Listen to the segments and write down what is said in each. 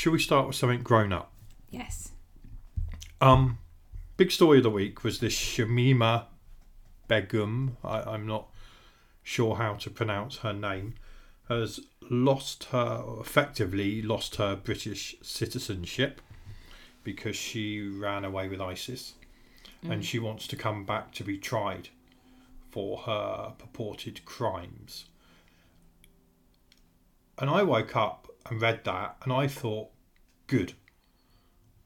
Should we start with something grown up? Yes. Um, big story of the week was this Shamima Begum. I, I'm not sure how to pronounce her name. Has lost her, effectively lost her British citizenship because she ran away with ISIS, and she wants to come back to be tried for her purported crimes. And I woke up and read that, and I thought, good.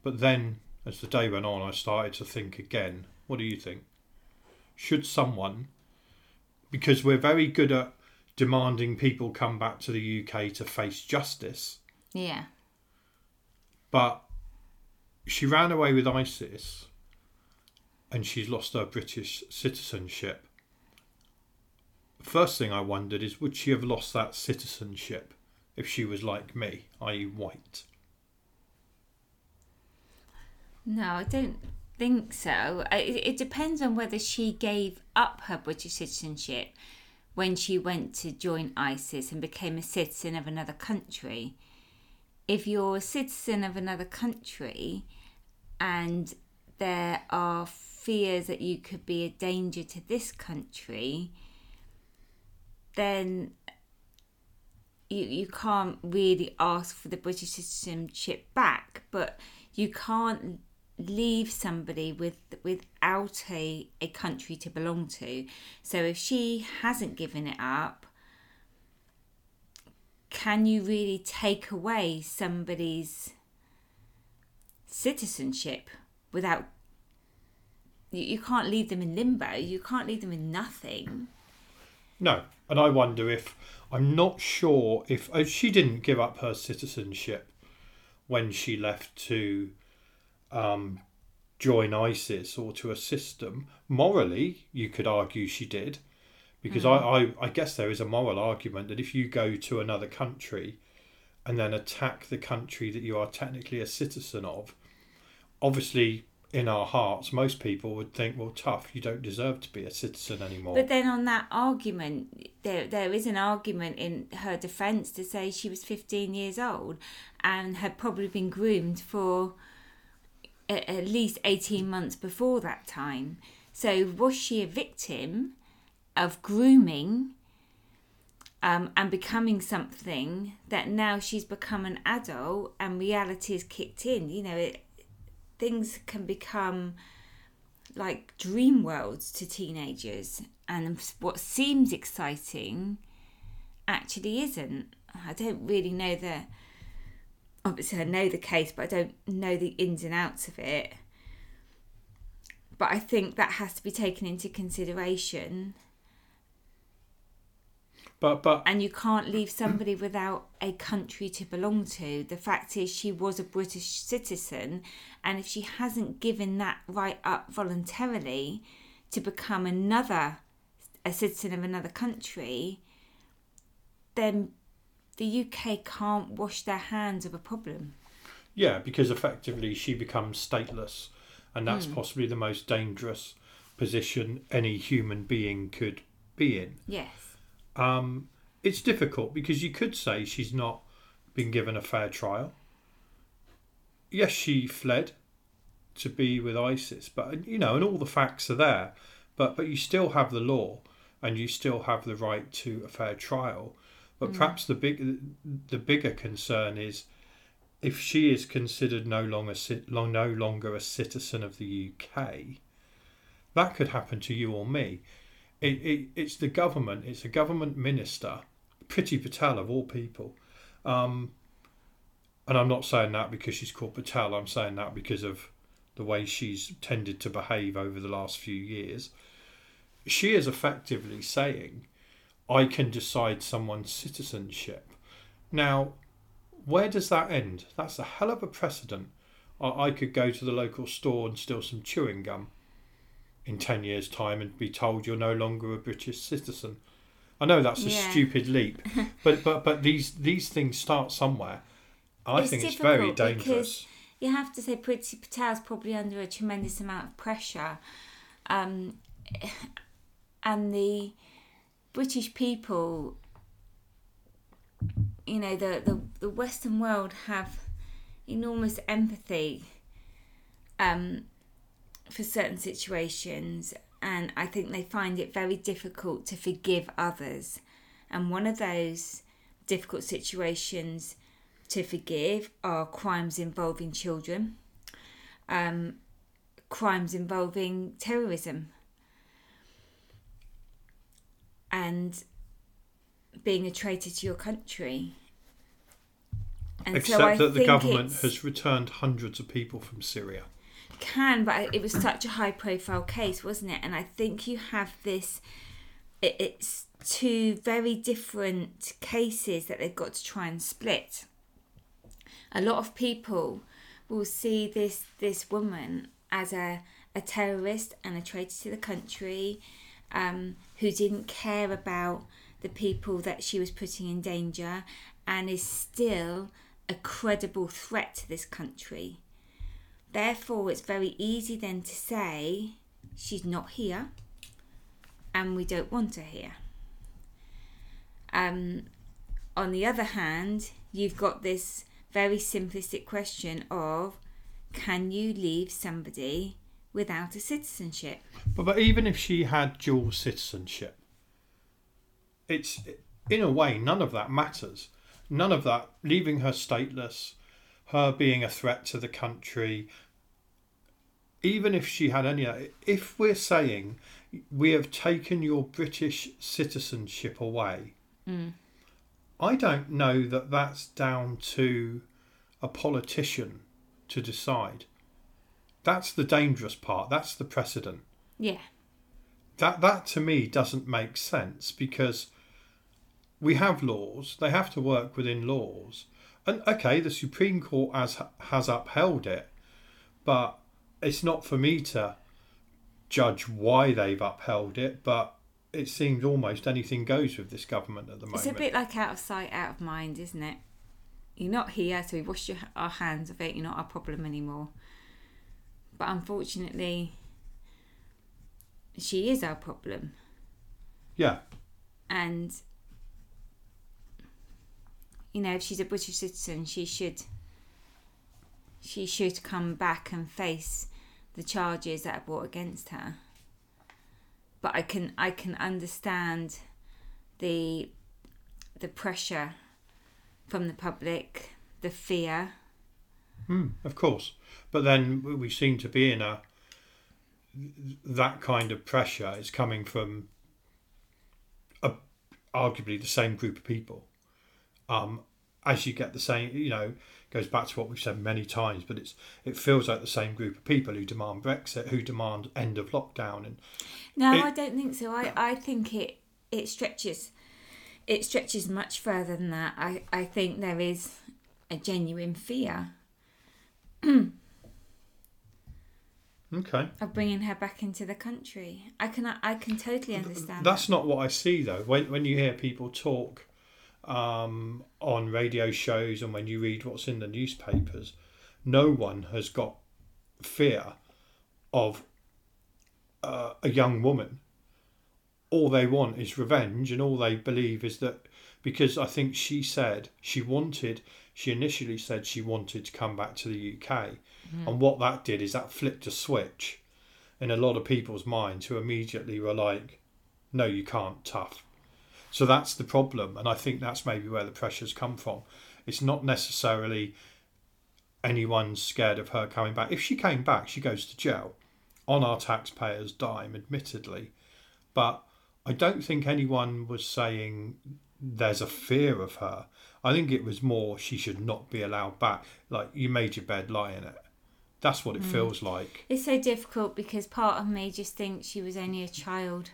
But then, as the day went on, I started to think again. What do you think? Should someone, because we're very good at demanding people come back to the UK to face justice, Yeah. but she ran away with ISIS and she's lost her British citizenship. First thing I wondered is would she have lost that citizenship if she was like me, i.e., white? No, I don't think so. It, it depends on whether she gave up her British citizenship when she went to join ISIS and became a citizen of another country. If you're a citizen of another country and there are fears that you could be a danger to this country, then you, you can't really ask for the British citizenship back, but you can't leave somebody with without a, a country to belong to. So if she hasn't given it up, can you really take away somebody's citizenship without you, you can't leave them in limbo, you can't leave them in nothing. No, and I wonder if I'm not sure if oh, she didn't give up her citizenship when she left to um, join ISIS or to assist them. Morally, you could argue she did, because I, I I guess there is a moral argument that if you go to another country and then attack the country that you are technically a citizen of, obviously in our hearts, most people would think, well, tough, you don't deserve to be a citizen anymore. But then on that argument, there there is an argument in her defence to say she was 15 years old and had probably been groomed for a- at least 18 months before that time. So was she a victim of grooming um, and becoming something that now she's become an adult and reality has kicked in? You know, it, things can become like dream worlds to teenagers. And what seems exciting actually isn't. I don't really know the obviously i know the case but i don't know the ins and outs of it. But i think that has to be taken into consideration but but and you can't leave somebody without a country to belong to. The fact is, she was a British citizen, and if she hasn't given that right up voluntarily to become another a citizen of another country, then the UK can't wash their hands of a problem. Yeah, because effectively she becomes stateless, and that's hmm. possibly the most dangerous position any human being could be in. Yes. Um, it's difficult because you could say she's not been given a fair trial. Yes, she fled to be with ISIS, but you know, and all the facts are there. But but you still have the law, and you still have the right to a fair trial. But perhaps the big the bigger concern is if she is considered no longer long, no longer a citizen of the UK, that could happen to you or me. It, it, it's the government. It's a government minister, Priti Patel of all people. Um, and I'm not saying that because she's called Patel. I'm saying that because of the way she's tended to behave over the last few years. She is effectively saying, I can decide someone's citizenship. Now, where does that end? That's a hell of a precedent. I, I could go to the local store and steal some chewing gum in 10 years' time and be told you're no longer a British citizen. I know that's a Yeah. stupid leap, but, but, but these, these things start somewhere. I It's think it's very dangerous. you have to say Priti Patel's probably under a tremendous amount of pressure. Um, and the British people, you know, the, the, the Western world have enormous empathy um, for certain situations, and I think they find it very difficult to forgive others. And one of those difficult situations to forgive are crimes involving children, um, crimes involving terrorism, and being a traitor to your country. And Except so that the government has returned hundreds of people from Syria. Can, but it was such a high profile case, wasn't it? And I think you have this. It, it's two very different cases that they've got to try and split. A lot of people will see this this woman as a a terrorist and a traitor to the country, um, who didn't care about the people that she was putting in danger, and is still a credible threat to this country. Therefore, it's very easy then to say she's not here and we don't want her here. Um, on the other hand, you've got this very simplistic question of can you leave somebody without a citizenship? But, but even if she had dual citizenship, it's in a way none of that matters. None of that leaving her stateless, her being a threat to the country. Even if she had any, if we're saying we have taken your British citizenship away, mm. I don't know that that's down to a politician to decide. That's the dangerous part. That's the precedent Yeah. that that to me doesn't make sense because we have laws they have to work within laws and okay the supreme court has has upheld it but it's not for me to judge why they've upheld it but it seems almost anything goes with this government at the moment It's a bit like out of sight, out of mind, isn't it? You're not here, so we wash your, our hands of it. You're not our problem anymore. But unfortunately, she is our problem. yeah and you know if she's a british citizen she should she should come back and face the charges that are brought against her but i can i can understand the the pressure from the public the fear Hmm, of course. But then we- seem to be in a that kind of pressure is coming from a, arguably the same group of people. Um, as you get the same, you know, goes back to what we've said many times, but it's it feels like the same group of people who demand Brexit, who demand end of lockdown, and no It- i don't think so i i think it it stretches it stretches much further than that i i think there is a genuine fear okay. of bringing her back into the country. I can I can totally understand. That's not what I see though. When when you hear people talk um, on radio shows and when you read what's in the newspapers, no one has got fear of uh, a young woman. All they want is revenge, and all they believe is that because I think she said she wanted, she initially said she wanted to come back to the UK, and what that did is that flipped a switch in a lot of people's minds who immediately were like, no, you can't, tough. So that's the problem, and I think that's maybe where the pressures come from. It's not necessarily anyone's scared of her coming back. If she came back, she goes to jail on our taxpayers' dime, admittedly. But I don't think anyone was saying there's a fear of her. I think it was more she should not be allowed back. Like, you made your bed, lie in it. That's what it mm. feels like. It's so difficult because part of me just thinks she was only a child,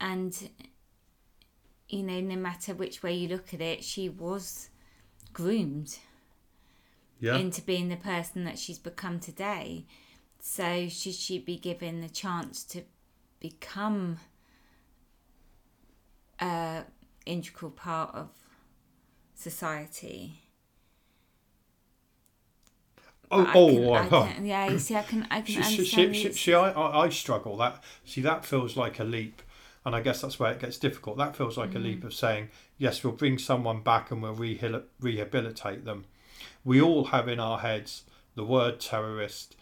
and you know, no matter which way you look at it, she was groomed Yeah. into being the person that she's become today. So should she be given the chance to become a integral part of society? oh, I oh, can- oh, I oh, can- yeah. You see, I can, I can She, understand. she, she, she, I, I I struggle that. See, that feels like a leap, and I guess that's where it gets difficult. That feels like a Mm. leap of saying, yes, we'll bring someone back and we'll rehabil- rehabilitate them, we all have in our heads the word terrorist,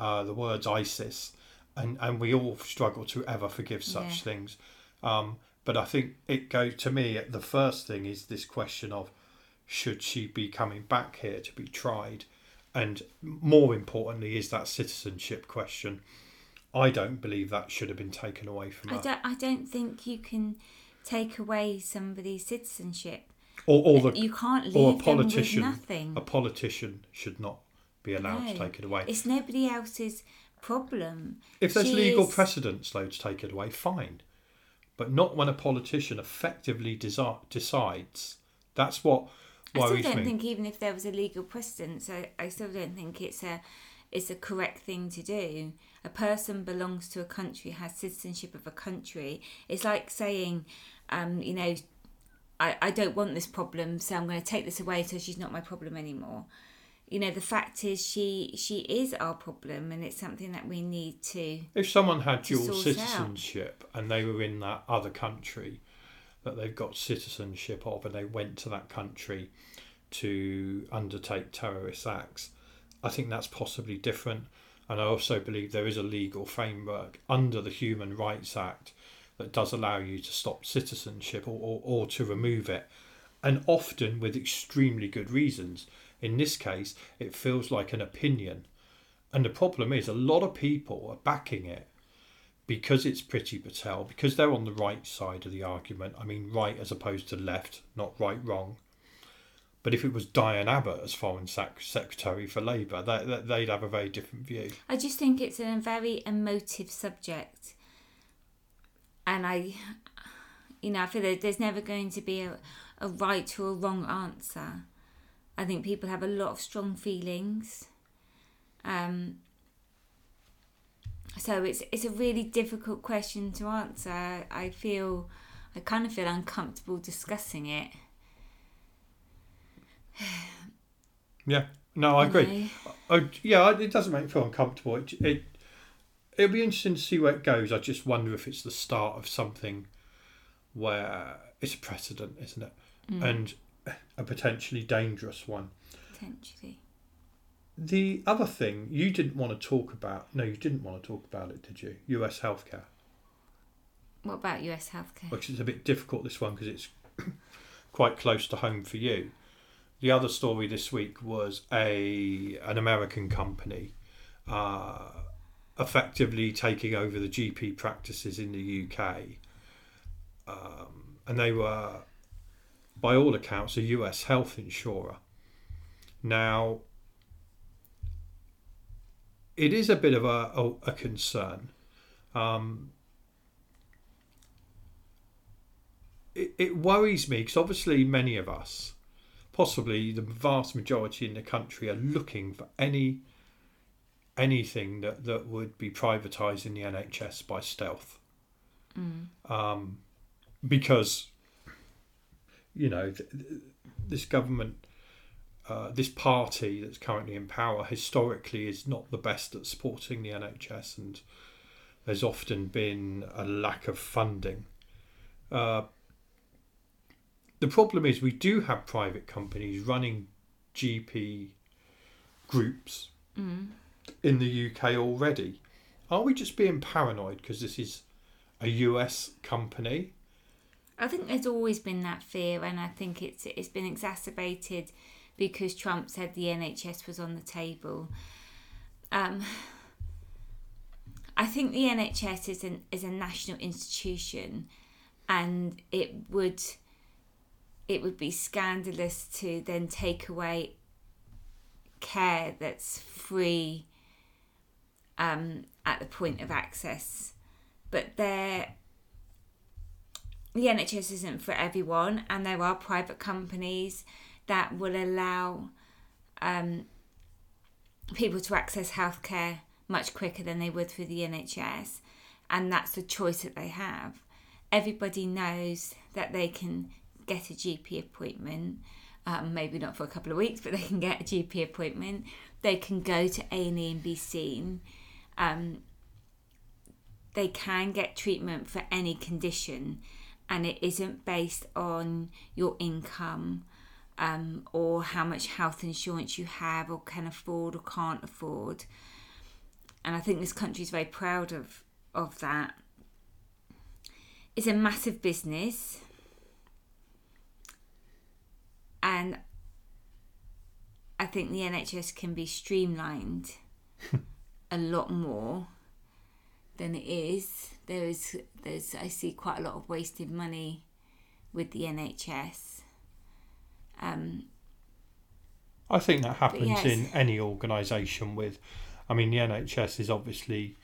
uh, the words ISIS, and, and we all struggle to ever forgive such Yeah. things. Um, but I think it goes to me. The first thing is this question of should she be coming back here to be tried, and more importantly, is that citizenship question. I don't believe that should have been taken away from I her, don't. I don't think you can take away somebody's citizenship. or, or the you can't leave or a them with politician. nothing. A politician should not be allowed to take it away. It's nobody else's problem. If there's She legal is- precedence, though, to take it away, fine. But not when a politician effectively desi- decides. That's what worries me. I still don't me. think even if there was a legal precedent, I, I still don't think it's a it's a correct thing to do. A person belongs to a country, has citizenship of a country. It's like saying, um, you know, I, I don't want this problem, so I'm going to take this away so she's not my problem anymore. You know, the fact is she she is our problem and it's something that we need to If someone had to dual sort citizenship and they were in that other country that they've got citizenship of and they went to that country to undertake terrorist acts, I think that's possibly different. And I also believe there is a legal framework under the Human Rights Act that does allow you to stop citizenship or, or, or to remove it, and often with extremely good reasons. In this case, it feels like an opinion. And the problem is, a lot of people are backing it because it's Priti Patel, because they're on the right side of the argument. I mean, right as opposed to left, not right wrong. But if it was Diane Abbott as Foreign Sec- Secretary for Labour, they- they'd have a very different view. I just think it's a very emotive subject, and I, you know, I feel that there's never going to be a, a right or a wrong answer. I think people have a lot of strong feelings, um, so it's it's a really difficult question to answer. I feel, I kind of feel uncomfortable discussing it. Yeah, no, I agree. Oh, yeah, it doesn't make me feel uncomfortable. It, it it'll be interesting to see where it goes. I just wonder if it's the start of something where it's a precedent, isn't it? Mm. And a potentially dangerous one. Potentially. The other thing you didn't want to talk about. No, you didn't want to talk about it, did you? U.S. healthcare, What about US healthcare? which is a bit difficult this one because it's quite close to home for you. The other story this week was a an American company uh, effectively taking over the GP practices in the UK, um, and they were, by all accounts, a US health insurer. Now, it is a bit of a, a, a concern. Um, it, it worries me because obviously many of us, possibly the vast majority in the country, are looking for any anything that, that would be privatising the NHS by stealth. Mm. Um, because, you know, th- th- this government, uh, this party that's currently in power, historically is not the best at supporting the NHS, and there's often been a lack of funding. Uh, the problem is we do have private companies running GP groups Mm. in the UK already. Are we just being paranoid because this is a US company? I think there's always been that fear, and I think it's it's been exacerbated because Trump said the NHS was on the table. Um, I think the NHS is an is a national institution, and it would it would be scandalous to then take away care that's free um, at the point of access. But there the NHS isn't for everyone, and there are private companies that will allow um, people to access healthcare much quicker than they would through the NHS, and that's the choice that they have. Everybody knows that they can get a GP appointment, um, maybe not for a couple of weeks, but they can get a GP appointment. They can go to A and E and be seen. Um, they can get treatment for any condition and it isn't based on your income um, or how much health insurance you have or can afford or can't afford. And I think this country is very proud of, of that. It's a massive business. And I think the NHS can be streamlined a lot more than it is. There is there's I see quite a lot of wasted money with the NHS. Um, I think that happens yes. in any organisation with I mean the NHS is obviously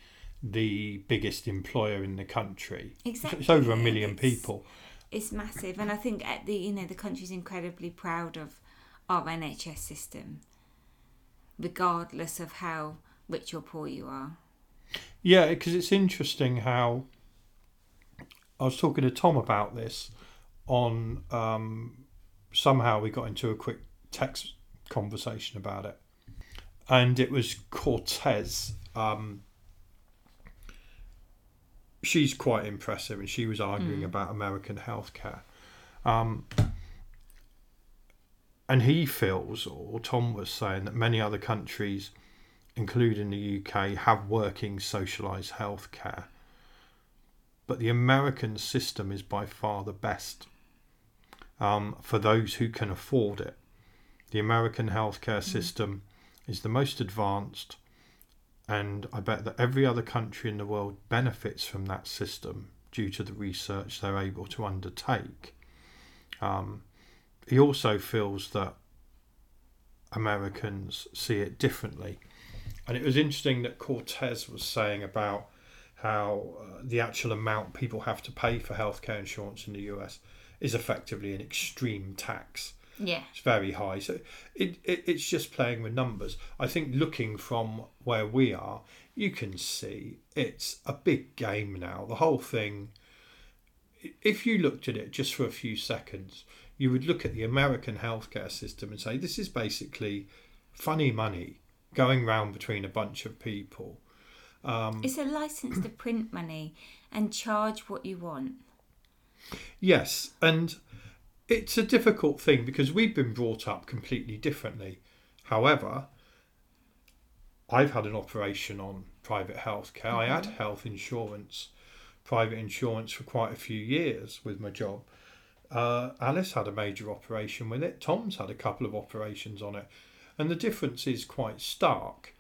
the biggest employer in the country. exactly, It's over a million It's- people. It's massive, and I think at the you know the country's incredibly proud of our NHS system, regardless of how rich or poor you are. Yeah, because it's interesting how I was talking to Tom about this on um, somehow we got into a quick text conversation about it, and it was Cortez. Um, she's quite impressive, and she was arguing about American healthcare. Um, and he feels, or Tom was saying, that many other countries including the UK, have working socialised healthcare. But the American system is by far the best um, for those who can afford it. The American healthcare system is the most advanced, and I bet that every other country in the world benefits from that system due to the research they're able to undertake. Um, he also feels that Americans see it differently. And it was interesting that Cortez was saying about how uh, the actual amount people have to pay for healthcare insurance in the US is effectively an extreme tax. Yeah. It's very high. So it, it it's just playing with numbers. I think looking from where we are, you can see it's a big game now. The whole thing if you looked at it just for a few seconds, you would look at the American healthcare system and say this is basically funny money going round between a bunch of people. Um, It's a license to print money and charge what you want. Yes, and it's a difficult thing because we've been brought up completely differently. However, I've had an operation on private healthcare. I had health insurance, private insurance for quite a few years with my job. Uh, Alice had a major operation with it. Tom's had a couple of operations on it, and the difference is quite stark.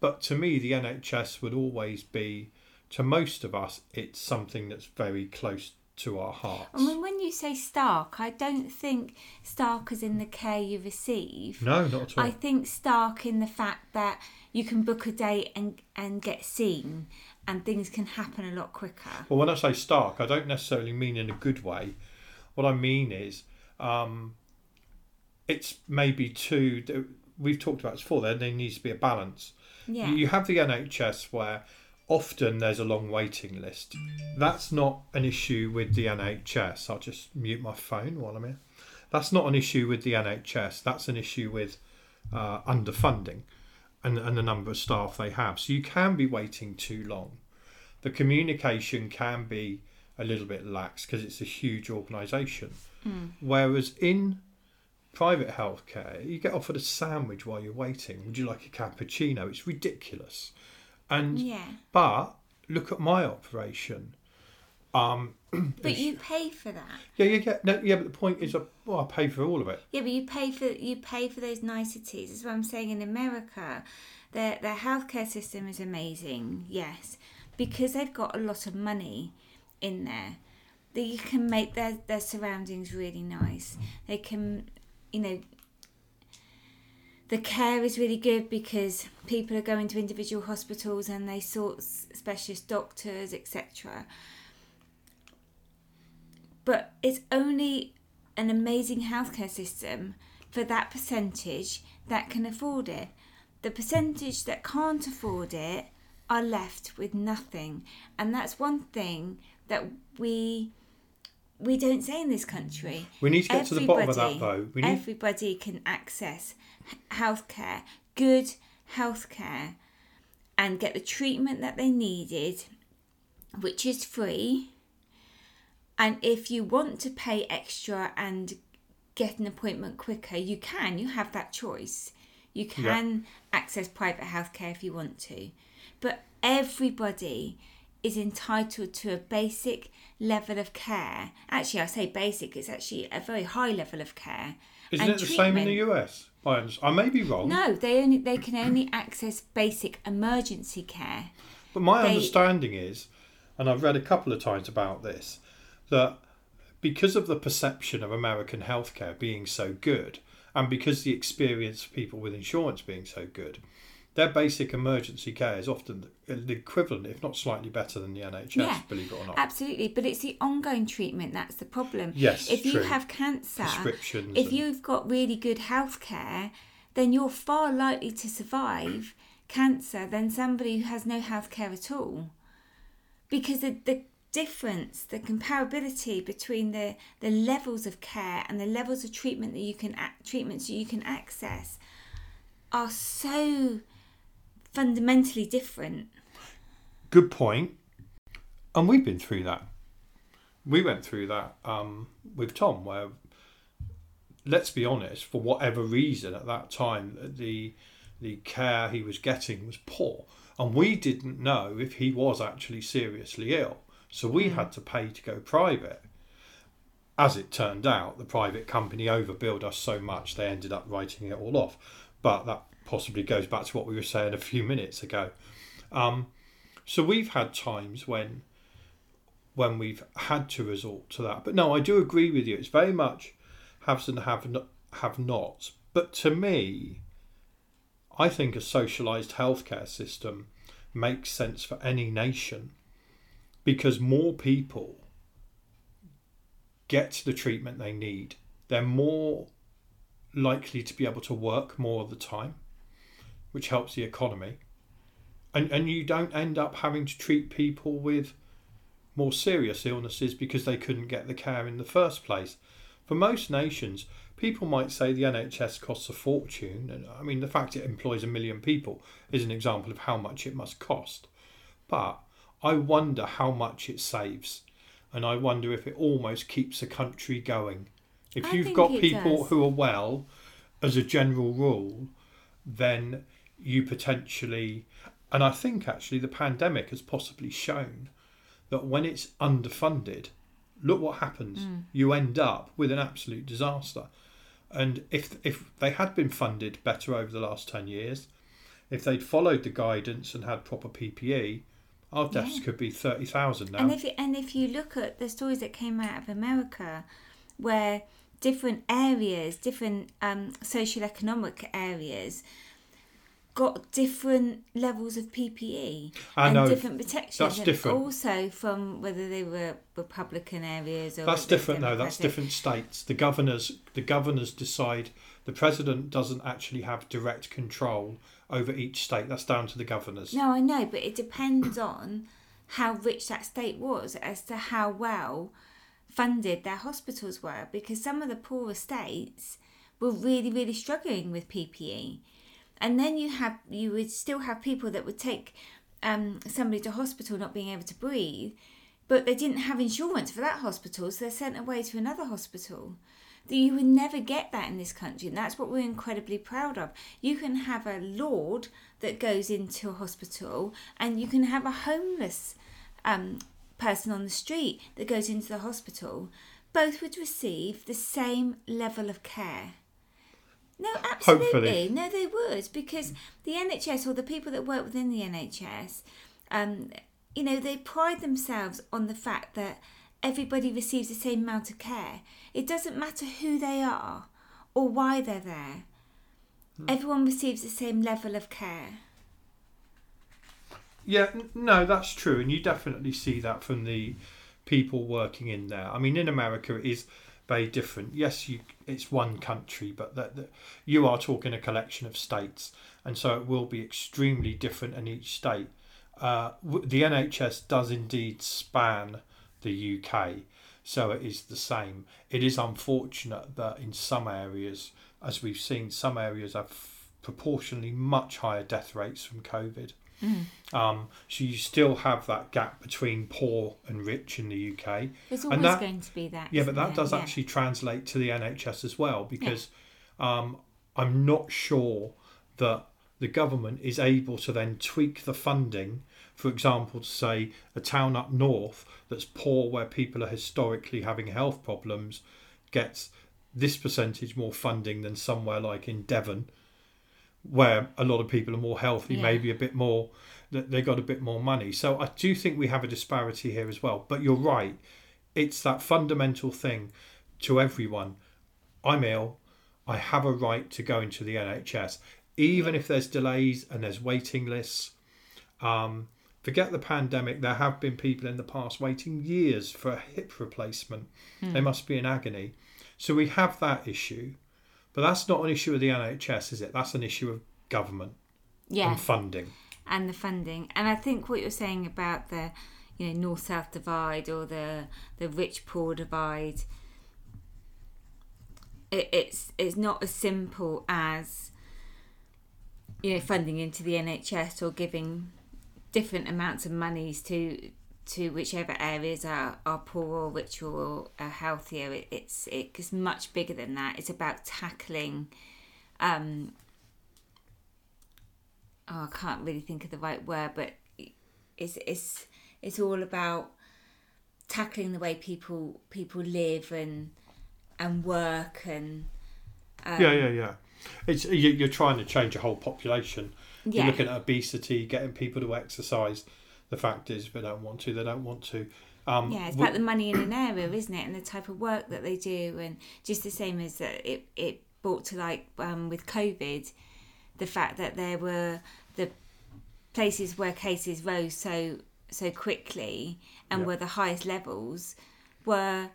But to me, the NHS would always be, to most of us, it's something that's very close to our hearts. I mean, when you say stark, I don't think stark is in the care you receive. No, not at all. I think stark in the fact that you can book a date and, and get seen and things can happen a lot quicker. Well, when I say stark, I don't necessarily mean in a good way. What I mean is, um, it's maybe too. We've talked about this before. There, there needs to be a balance. Yeah. You have the NHS where often there's a long waiting list. That's not an issue with the NHS. I'll just mute my phone while I'm here. That's not an issue with the NHS. That's an issue with uh, underfunding and, and the number of staff they have. So you can be waiting too long. The communication can be a little bit lax because it's a huge organisation. Whereas in private healthcare, you get offered a sandwich while you're waiting. Would you like a cappuccino? It's ridiculous. And yeah. but look at my operation. Um, But you pay for that. yeah, yeah, yeah. No, yeah, but the point is, uh, well, I pay for all of it. Yeah, but you pay for you pay for those niceties. That's what I'm saying. In America, their their healthcare system is amazing. Yes, because they've got a lot of money in there. That you can make their their surroundings really nice. They can, you know. The care is really good because people are going to individual hospitals and they sort specialist doctors, etc. But it's only an amazing healthcare system for that percentage that can afford it. The percentage that can't afford it are left with nothing. And that's one thing that we we don't say in this country. We need to get to the bottom of that, Everybody- though. Need Everybody can access healthcare, good healthcare, and get the treatment that they needed, which is free. And if you want to pay extra and get an appointment quicker, you can. You have that choice. You can access private healthcare if you want to. But everybody is entitled to a basic level of care. Actually, I say basic, it's actually a very high level of care. Isn't and it the same in the. US? I, I may be wrong, No, they only they can only access basic emergency care. but my they- understanding is, and I've read a couple of times about this, that because of the perception of American healthcare being so good, and because the experience of people with insurance being so good, their basic emergency care is often the equivalent, if not slightly better than the NHS, Yeah, believe it or not. Absolutely, but it's the ongoing treatment that's the problem. Yes, if you have cancer, Prescriptions. if and- you've got really good health care, then you're far likely to survive cancer than somebody who has no health care at all. Because the, the difference, the comparability between the, the levels of care and the levels of treatment that you can treatments that you can access are so fundamentally different. Good point. And we've been through that. We went through that um, with Tom, where, let's be honest, for whatever reason at that time, the the care he was getting was poor, and we didn't know if he was actually seriously ill. So we had to pay to go private. As it turned out, the private company overbilled us so much they ended up writing it all off. But that possibly goes back to what we were saying a few minutes ago. Um, so we've had times when when we've had to resort to that. But no, I do agree with you. It's very much haves and have not, have nots. But to me, I think a socialised healthcare system makes sense for any nation because more people get the treatment they need. They're more likely to be able to work more of the time, which helps the economy and and you don't end up having to treat people with more serious illnesses because they couldn't get the care in the first place. For most nations, people might say the NHS costs a fortune, and I mean the fact it employs a million people is an example of how much it must cost. But I wonder how much it saves, and I wonder if it almost keeps a country going. If I you've got people does. who are well, as a general rule, then you potentially and I think actually the pandemic has possibly shown that when it's underfunded, look what happens. Mm. You end up with an absolute disaster. And if if they had been funded better over the last ten years, if they'd followed the guidance and had proper PPE, our deaths Yeah. could be thirty thousand now. And if you, and if you look at the stories that came out of America, where different areas, different um, social economic areas, got different levels of PPE I and know, different protections. that's different. Also, from whether they were Republican areas or That's whether they were different though. That's different states. The governors, the governors decide. The president doesn't actually have direct control over each state. That's down to the governors. No, I know, but it depends on how rich that state was as to how well funded their hospitals were. Because some of the poorer states were really, really struggling with PPE, and then you have you would still have people that would take um, somebody to hospital not being able to breathe, but they didn't have insurance for that hospital, so they're sent away to another hospital. That you would never get that in this country, and that's what we're incredibly proud of. You can have a lord that goes into a hospital, and you can have a homeless um, person on the street that goes into the hospital. Both would receive the same level of care. No, absolutely. Hopefully. No, they would because the NHS or the people that work within the NHS, um, you know, they pride themselves on the fact that everybody receives the same amount of care. It doesn't matter who they are or why they're there. Everyone receives the same level of care. Yeah, no, that's true, and you definitely see that from the people working in there. I mean, in America, it is very different. Yes, you it's one country, but that, you are talking a collection of states, and so it will be extremely different in each state. Uh, the NHS does indeed span the UK, so it is the same. It is unfortunate that in some areas, as we've seen, some areas have proportionally much higher death rates from COVID. Um, so you still have that gap between poor and rich in the UK. There's And always that- going to be that. Yeah, but that there? does Yeah. actually translate to the NHS as well because um, I'm not sure that the government is able to then tweak the funding. For example, to say a town up north that's poor, where people are historically having health problems, gets this percentage more funding than somewhere like in Devon, where a lot of people are more healthy, Yeah. maybe a bit more, that they got a bit more money. So I do think we have a disparity here as well. But you're right, it's that fundamental thing to everyone. I'm ill. I have a right to go into the NHS, even if there's delays and there's waiting lists. Um, forget the pandemic. There have been people in the past waiting years for a hip replacement. They must be in agony. So we have that issue, but that's not an issue of the NHS, is it? That's an issue of government Yeah. and funding. and the funding. And I think what you're saying about the, you know, north south divide or the the rich poor divide, it, it's it's not as simple as you know funding into the NHS or giving different amounts of monies to to whichever areas are, are poor or rich or are healthier. It, it's it's much bigger than that. It's about tackling. Um, oh, I can't really think of the right word, but it's it's it's all about tackling the way people people live and and work and um, yeah, yeah, yeah. It's you- you're trying to change a whole population. yeah You're looking at obesity, getting people to exercise. The fact is, if they don't want to, they don't want to. Um, yeah it's we- about the money in an area isn't it and the type of work that they do and just the same as that it it brought to like um, with covid the fact that there were the places where cases rose so so quickly and Yeah. were the highest levels were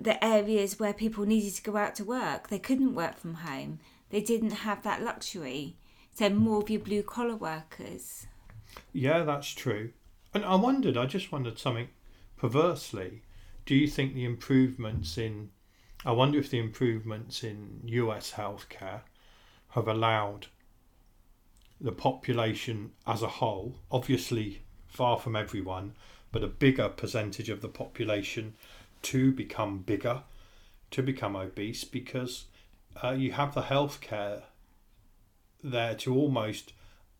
the areas where people needed to go out to work they couldn't work from home they didn't have that luxury so more of your blue collar workers Yeah, that's true. And I wondered, I just wondered something perversely. Do you think the improvements in, I wonder if the improvements in US healthcare have allowed the population as a whole, obviously far from everyone, but a bigger percentage of the population to become bigger, to become obese, because uh, you have the healthcare there to almost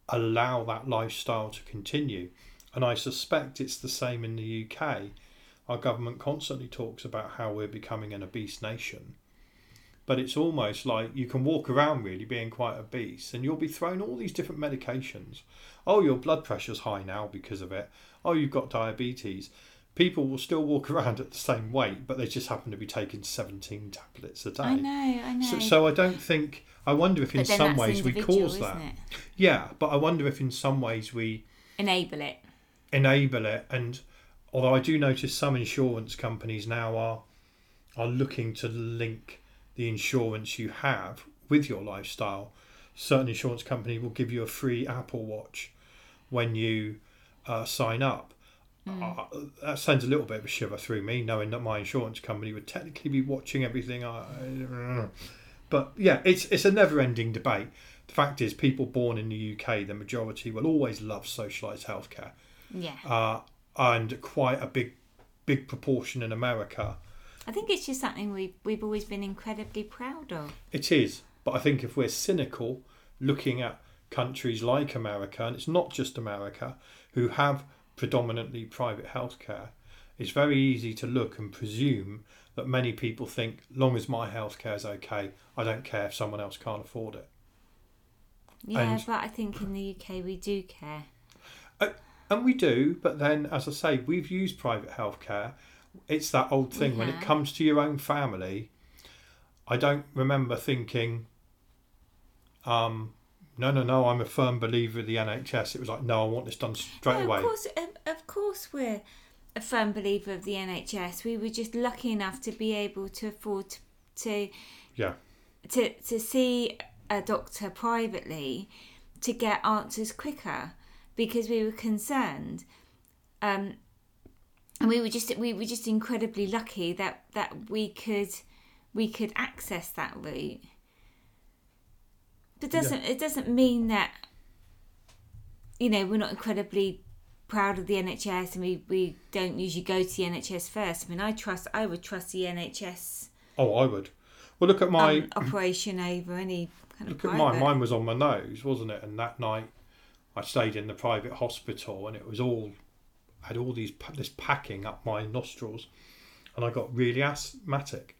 allow that lifestyle to continue. And I suspect it's the same in the UK. Our government constantly talks about how we're becoming an obese nation. But it's almost like you can walk around really being quite obese and you'll be thrown all these different medications. Oh, your blood pressure's high now because of it. Oh, you've got diabetes. People will still walk around at the same weight, but they just happen to be taking 17 tablets a day. i know i know So, so I don't think. I wonder if in but then some ways we cause that. Yeah, but I wonder if in some ways we enable it enable it. And although I do notice some insurance companies now are are looking to link the insurance you have with your lifestyle. Certain insurance company will give you a free Apple Watch when you uh, sign up. Uh, that sends a little bit of a shiver through me, knowing that my insurance company would technically be watching everything. I, but yeah, it's it's a never-ending debate. The fact is, people born in the UK, the majority will always love socialised healthcare yeah uh, and quite a big big proportion in America. I think it's just something we've, we've always been incredibly proud of. It is, but I think if we're cynical, looking at countries like America, and it's not just America, who have predominantly private healthcare, it's very easy to look and presume that many people think, long as my healthcare is okay, I don't care if someone else can't afford it. Yeah, And- but I think in the UK we do care. And we do, but then, as I say, we've used private healthcare. It's that old thing when it comes to your own family. I don't remember thinking, um, no, no, no, I'm a firm believer of the NHS. It was like, no, I want this done straight No, away. Of course, of, course, we're a firm believer of the NHS. We were just lucky enough to be able to afford to to Yeah, to, to see a doctor privately to get answers quicker because we were concerned. Um, and we were just we were just incredibly lucky that, that we could we could access that route. But doesn't it doesn't mean that you know, we're not incredibly proud of the NHS and we, we don't usually go to the NHS first. I mean, I trust, I would trust the NHS Oh, I would. Well, look at my um, operation over any kind of look at mine. Mine was on my nose, wasn't it? And that night, I stayed in the private hospital, and it was all had all these this packing up my nostrils, and I got really asthmatic.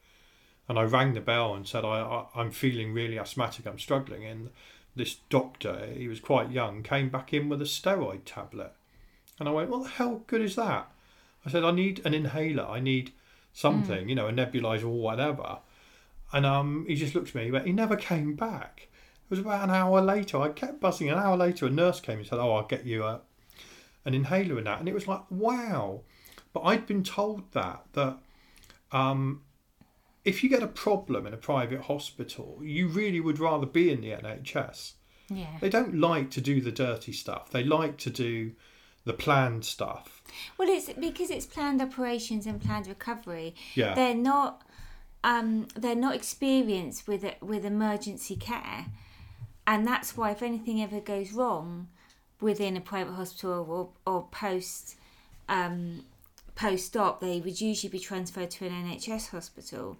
And I rang the bell and said, I, I I'm feeling really asthmatic. I'm struggling. And this doctor, he was quite young, came back in with a steroid tablet, and I went, What the hell good is that? I said, I need an inhaler. I need something, you know, a nebulizer or whatever. And um, he just looked at me, but he never came back. It was about an hour later. I kept buzzing. An hour later, a nurse came and said, "Oh, I'll get you a, an inhaler and that." And it was like, wow. But I'd been told that that um, if you get a problem in a private hospital, you really would rather be in the NHS. Yeah. They don't like to do the dirty stuff. They like to do the planned stuff. Well, it's because it's planned operations and planned recovery. Yeah. They're not. Um, they're not experienced with with emergency care, and that's why if anything ever goes wrong within a private hospital or or post um, post op, they would usually be transferred to an NHS hospital.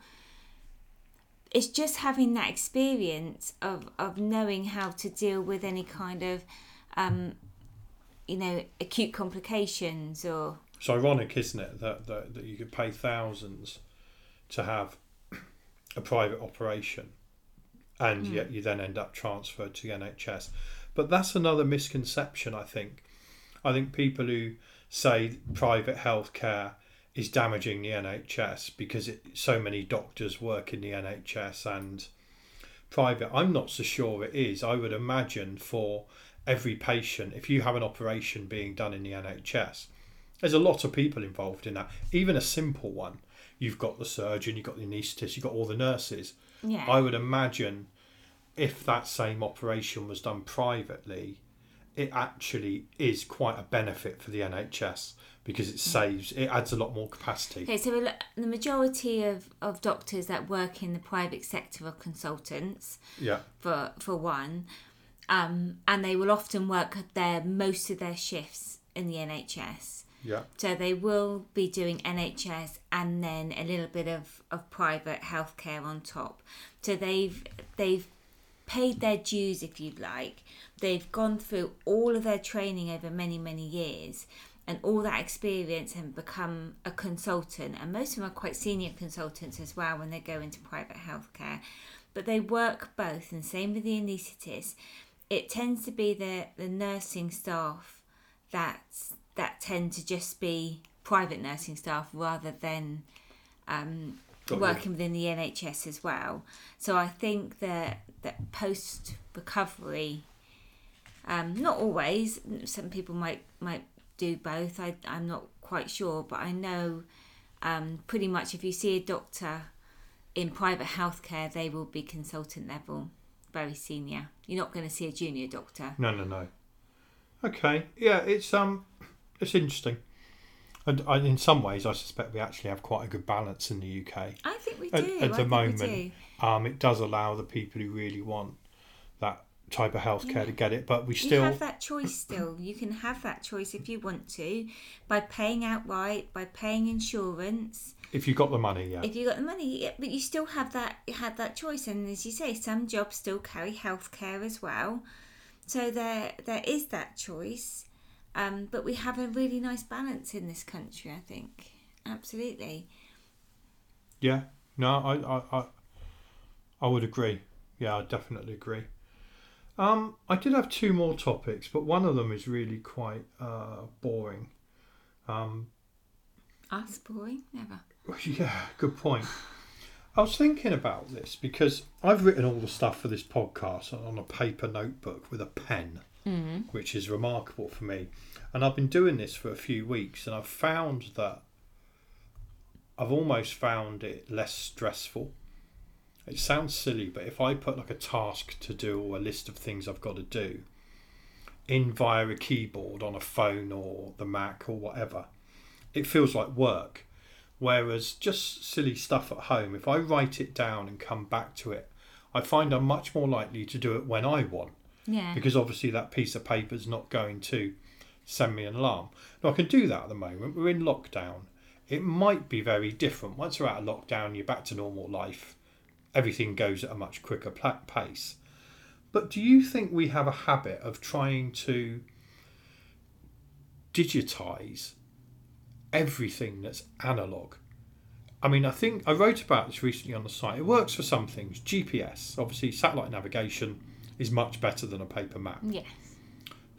It's just having that experience of, of knowing how to deal with any kind of, um, you know, acute complications or It's ironic, isn't it, that, that, that you could pay thousands to have a private operation and yet you then end up transferred to the NHS. But that's another misconception, I think. I think people who say private healthcare is damaging the NHS because it, so many doctors work in the NHS and private, I'm not so sure it is. I would imagine for every patient, if you have an operation being done in the NHS, there's a lot of people involved in that. Even a simple one, you've got the surgeon, you've got the anaesthetist, you've got all the nurses. yeah. I would imagine if that same operation was done privately, it actually is quite a benefit for the NHS because it saves, it adds a lot more capacity. Okay, so the majority of, of doctors that work in the private sector are consultants, Yeah, for for one, um, and they will often work their most of their shifts in the NHS. yeah, So they will be doing NHS and then a little bit of, of private healthcare on top. So they've they've paid their dues, if you'd like. They've gone through all of their training over many many years, and all that experience and become a consultant. And most of them are quite senior consultants as well when they go into private healthcare. But they work both, and same with the anaesthetist. It tends to be the the nursing staff that that tend to just be private nursing staff rather than um, Got you. working within the NHS as well. So I think that that post recovery, um, not always. Some people might might do both. I I'm not quite sure, but I know um, pretty much if you see a doctor in private healthcare, they will be consultant level, very senior. You're not going to see a junior doctor. no, no, no. Okay, yeah, it's um, it's interesting, and I, in some ways, I suspect we actually have quite a good balance in the UK. I think we At- do. at I the moment, do. Um, it does allow the people who really want that type of healthcare Yeah. to get it, but we You still have that choice still. You can have that choice if you want to by paying outright, by paying insurance. if you've got the money, yeah. If you got the money, yeah, but you still have that you had that choice. And as you say, some jobs still carry healthcare as well. So there there is that choice. Um, but we have a really nice balance in this country, I think. Absolutely. Yeah, no, I, I, I, I would agree. Yeah, I definitely agree. Um, I did have two more topics, but one of them is really quite uh, boring. Um, Us boring? Never. yeah, good point. I was thinking about this because I've written all the stuff for this podcast on a paper notebook with a pen, Mm. which is remarkable for me. And I've been doing this for a few weeks, and I've found that I've almost found it less stressful. It sounds silly, but if I put like a task to do or a list of things I've got to do in via a keyboard on a phone or the Mac or whatever, it feels like work. Whereas just silly stuff at home, if I write it down and come back to it, I find I'm much more likely to do it when I want. Yeah. because obviously that piece of paper is not going to send me an alarm. Now I can do that at the moment. We're in lockdown. It might be very different. Once we're out of lockdown, you're back to normal life. Everything goes at a much quicker pace. But do you think we have a habit of trying to digitize everything that's analog? I mean, I think I wrote about this recently on the site. It works for some things. GPS, obviously, satellite navigation is much better than a paper map Yes.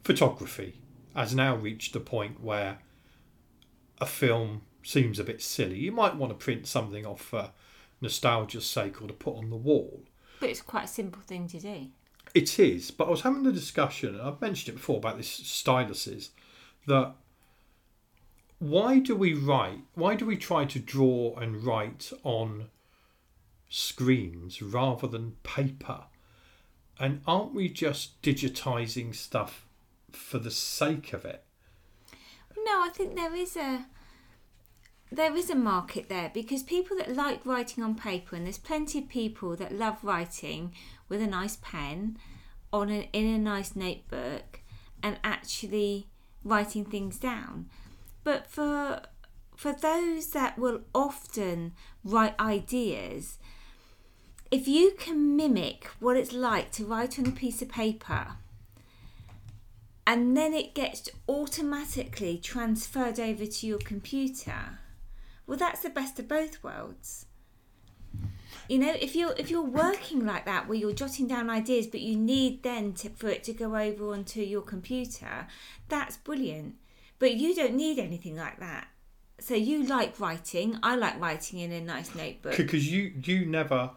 photography has now reached a point where a film seems a bit silly. You might want to print something off for nostalgia's sake or to put on the wall. But it's quite a simple thing to do. It is, but I was having a discussion, and I've mentioned it before about this styluses, that why do we write, why do we try to draw and write on screens rather than paper? And aren't we just digitizing stuff for the sake of it? No, I think there is a there is a market there because people that like writing on paper, and there's plenty of people that love writing with a nice pen on a, in a nice notebook and actually writing things down. But for for those that will often write ideas, if you can mimic what it's like to write on a piece of paper and then it gets automatically transferred over to your computer well that's the best of both worlds. You know if you're if you're working like that where you're jotting down ideas but you need then to, for it to go over onto your computer that's brilliant. But you don't need anything like that. So you like writing. I like writing in a nice notebook. Because you you never,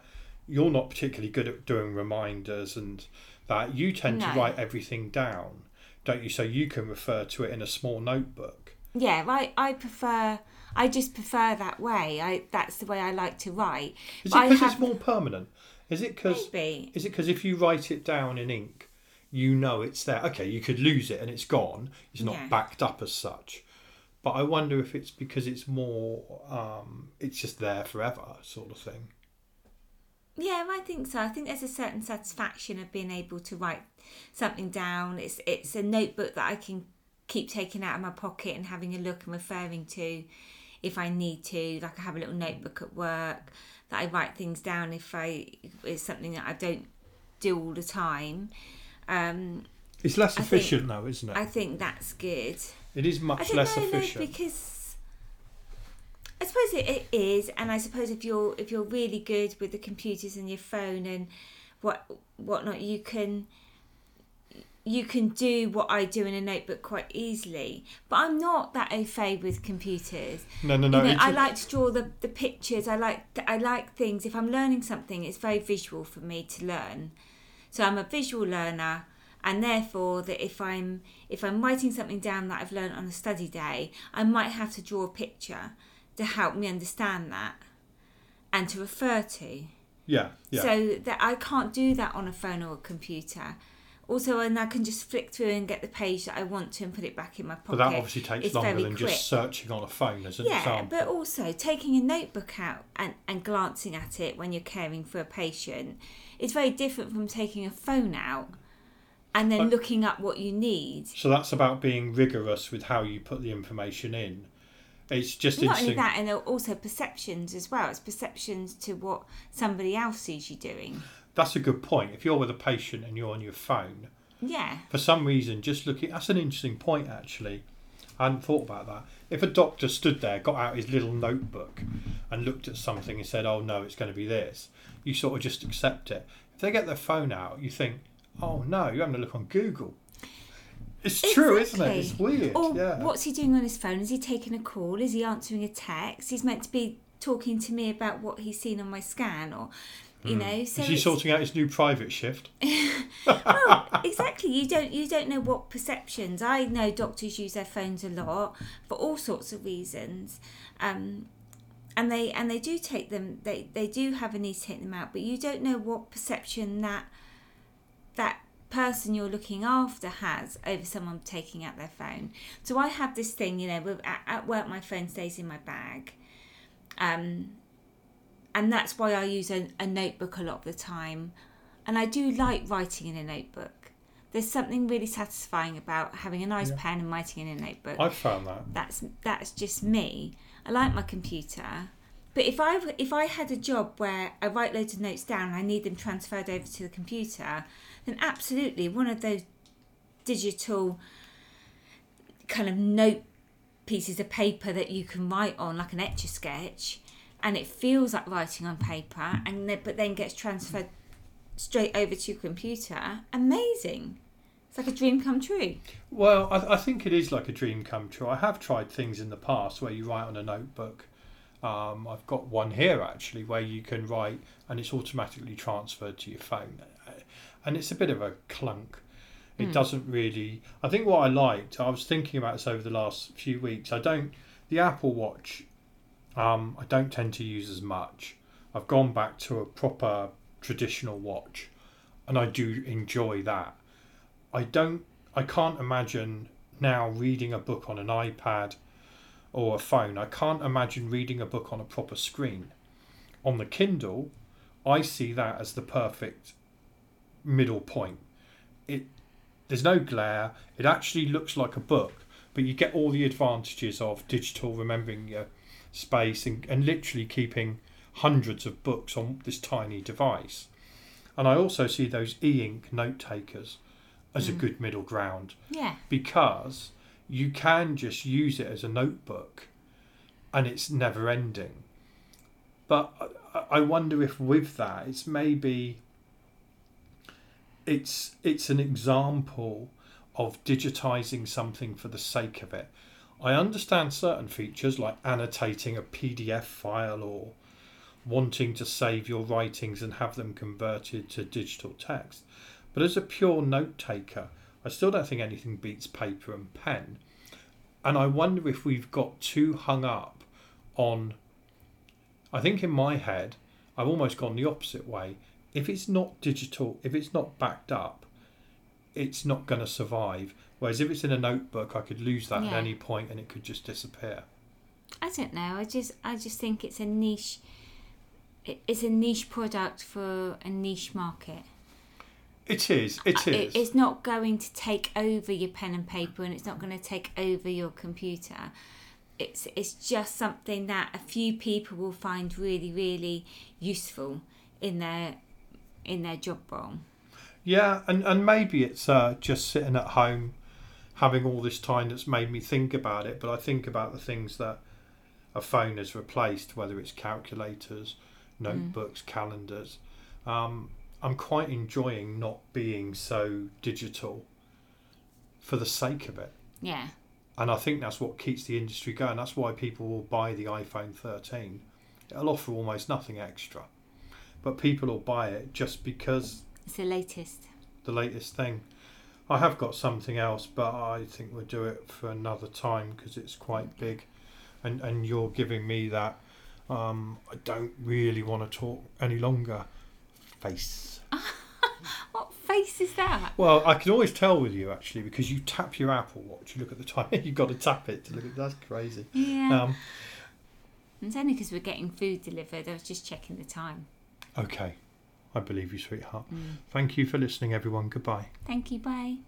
you're not particularly good at doing reminders and that. You tend to write everything down, don't you? So you can refer to it in a small notebook. yeah I, I prefer i just prefer that way i that's the way i like to write Is But it because have- it's more permanent? Is it because maybe is it because if you write it down in ink, you know it's there? Okay, you could lose it and it's gone. It's not Yeah. backed up as such. But I wonder if it's because it's more, um, it's just there forever, sort of thing. Yeah, I think so. I think there's a certain satisfaction of being able to write something down. It's it's a notebook that I can keep taking out of my pocket and having a look and referring to if I need to. Like I have a little notebook at work that I write things down if I it's something that I don't do all the time. Um, It's less I think- efficient though, isn't it? I think that's good. it is much less know efficient. because I suppose it, it is, and I suppose if you're if you're really good with the computers and your phone and what whatnot, you can you can do what I do in a notebook quite easily. But I'm not that au fait with computers. no, no, no. you know, I like to draw the, the pictures. I like I like things. If I'm learning something, it's very visual for me to learn. So I'm a visual learner, and therefore that if I'm if I'm writing something down that I've learned on a study day, I might have to draw a picture to help me understand that and to refer to. yeah, yeah. So that I can't do that on a phone or a computer. Also, and I can just flick through and get the page that I want to and put it back in my pocket. but that obviously takes It's longer than quick. just searching on a phone as an Yeah, example. but also taking a notebook out and, and glancing at it when you're caring for a patient is very different from taking a phone out and then But- looking up what you need. So that's about being rigorous with how you put the information in. It's just Not only that, and there are also perceptions as well. It's perceptions to what somebody else sees you doing. That's a good point. If you're with a patient and you're on your phone, Yeah, for some reason, just looking, that's an interesting point actually. I hadn't thought about that. If a doctor stood there, got out his little notebook and looked at something and said, oh no, it's going to be this, you sort of just accept it. If they get their phone out, you think, oh no, you're having to look on Google. It's true, isn't it? It's weird. Or yeah. what's he doing on his phone? Is he taking a call? Is he answering a text? He's meant to be talking to me about what he's seen on my scan, or you know. So. Is he sorting out his new private shift? well, exactly. You don't you don't know what perceptions. I know doctors use their phones a lot for all sorts of reasons, um, and they and they do take them. They they do have a need to take them out, but you don't know what perception that that person you're looking after has over someone taking out their phone. So I have this thing, you know, at, at work my phone stays in my bag. Um, and that's why I use a, a notebook a lot of the time. And I do like writing in a notebook, There's something really satisfying about having a nice Yeah. pen and writing in a notebook. I've found that. that's that's just me. I like my computer, but if I if I had a job where I write loads of notes down and I need them transferred over to the computer, then absolutely one of those digital kind of note pieces of paper that you can write on, like an etch a sketch, and it feels like writing on paper, and then, but then gets transferred straight over to your computer. Amazing! It's like a dream come true. Well, I, I think it is like a dream come true. I have tried things in the past where you write on a notebook. Um, I've got one here actually where you can write and it's automatically transferred to your phone. And it's a bit of a clunk. It Mm. doesn't really. I think what I liked, I was thinking about this over the last few weeks. I don't. The Apple Watch, um, I don't tend to use as much. I've gone back to a proper traditional watch and I do enjoy that. I don't I can't imagine now reading a book on an iPad or a phone. I can't imagine reading a book on a proper screen. On the Kindle, I see that as the perfect middle point. It there's no glare. It actually looks like a book, but you get all the advantages of digital remembering your space and, and literally keeping hundreds of books on this tiny device. And I also see those e-ink note takers as a Mm. good middle ground Yeah. because you can just use it as a notebook and it's never ending. But I wonder if with that it's maybe it's it's an example of digitizing something for the sake of it. I understand certain features like annotating a PDF file or wanting to save your writings and have them converted to digital text. But as a pure note taker, I still don't think anything beats paper and pen. And I wonder if we've got too hung up on. I think in my head, I've almost gone the opposite way. If it's not digital, if it's not backed up, it's not going to survive. Whereas if it's in a notebook, I could lose that at any point and it could just disappear. I don't know. I just I just think it's a niche. It's a niche product for a niche market. It is. It Uh, it's not going to take over your pen and paper, and it's not going to take over your computer. It's it's just something that a few people will find really really useful in their in their job role. Yeah, and, and maybe it's uh, just sitting at home having all this time that's made me think about it. But I think about the things that a phone has replaced, whether it's calculators, notebooks, calendars. Um, I'm quite enjoying not being so digital for the sake of it. Yeah, And I think that's what keeps the industry going. That's why people will buy the iPhone 13. It'll offer almost nothing extra. But people will buy it just because it's the latest. the latest thing. I have got something else, but I think we'll do it for another time because it's quite big, and and you're giving me that. Um, I don't really want to talk any longer. Face. What face is that? Well, I can always tell with you actually because you tap your Apple Watch. You look at the time. You've got to tap it to look at. That's crazy. Yeah, Um, it's only because we're getting food delivered. I was just checking the time. Okay, I believe you, sweetheart. Mm. Thank you for listening, everyone. Goodbye. Thank you. Bye.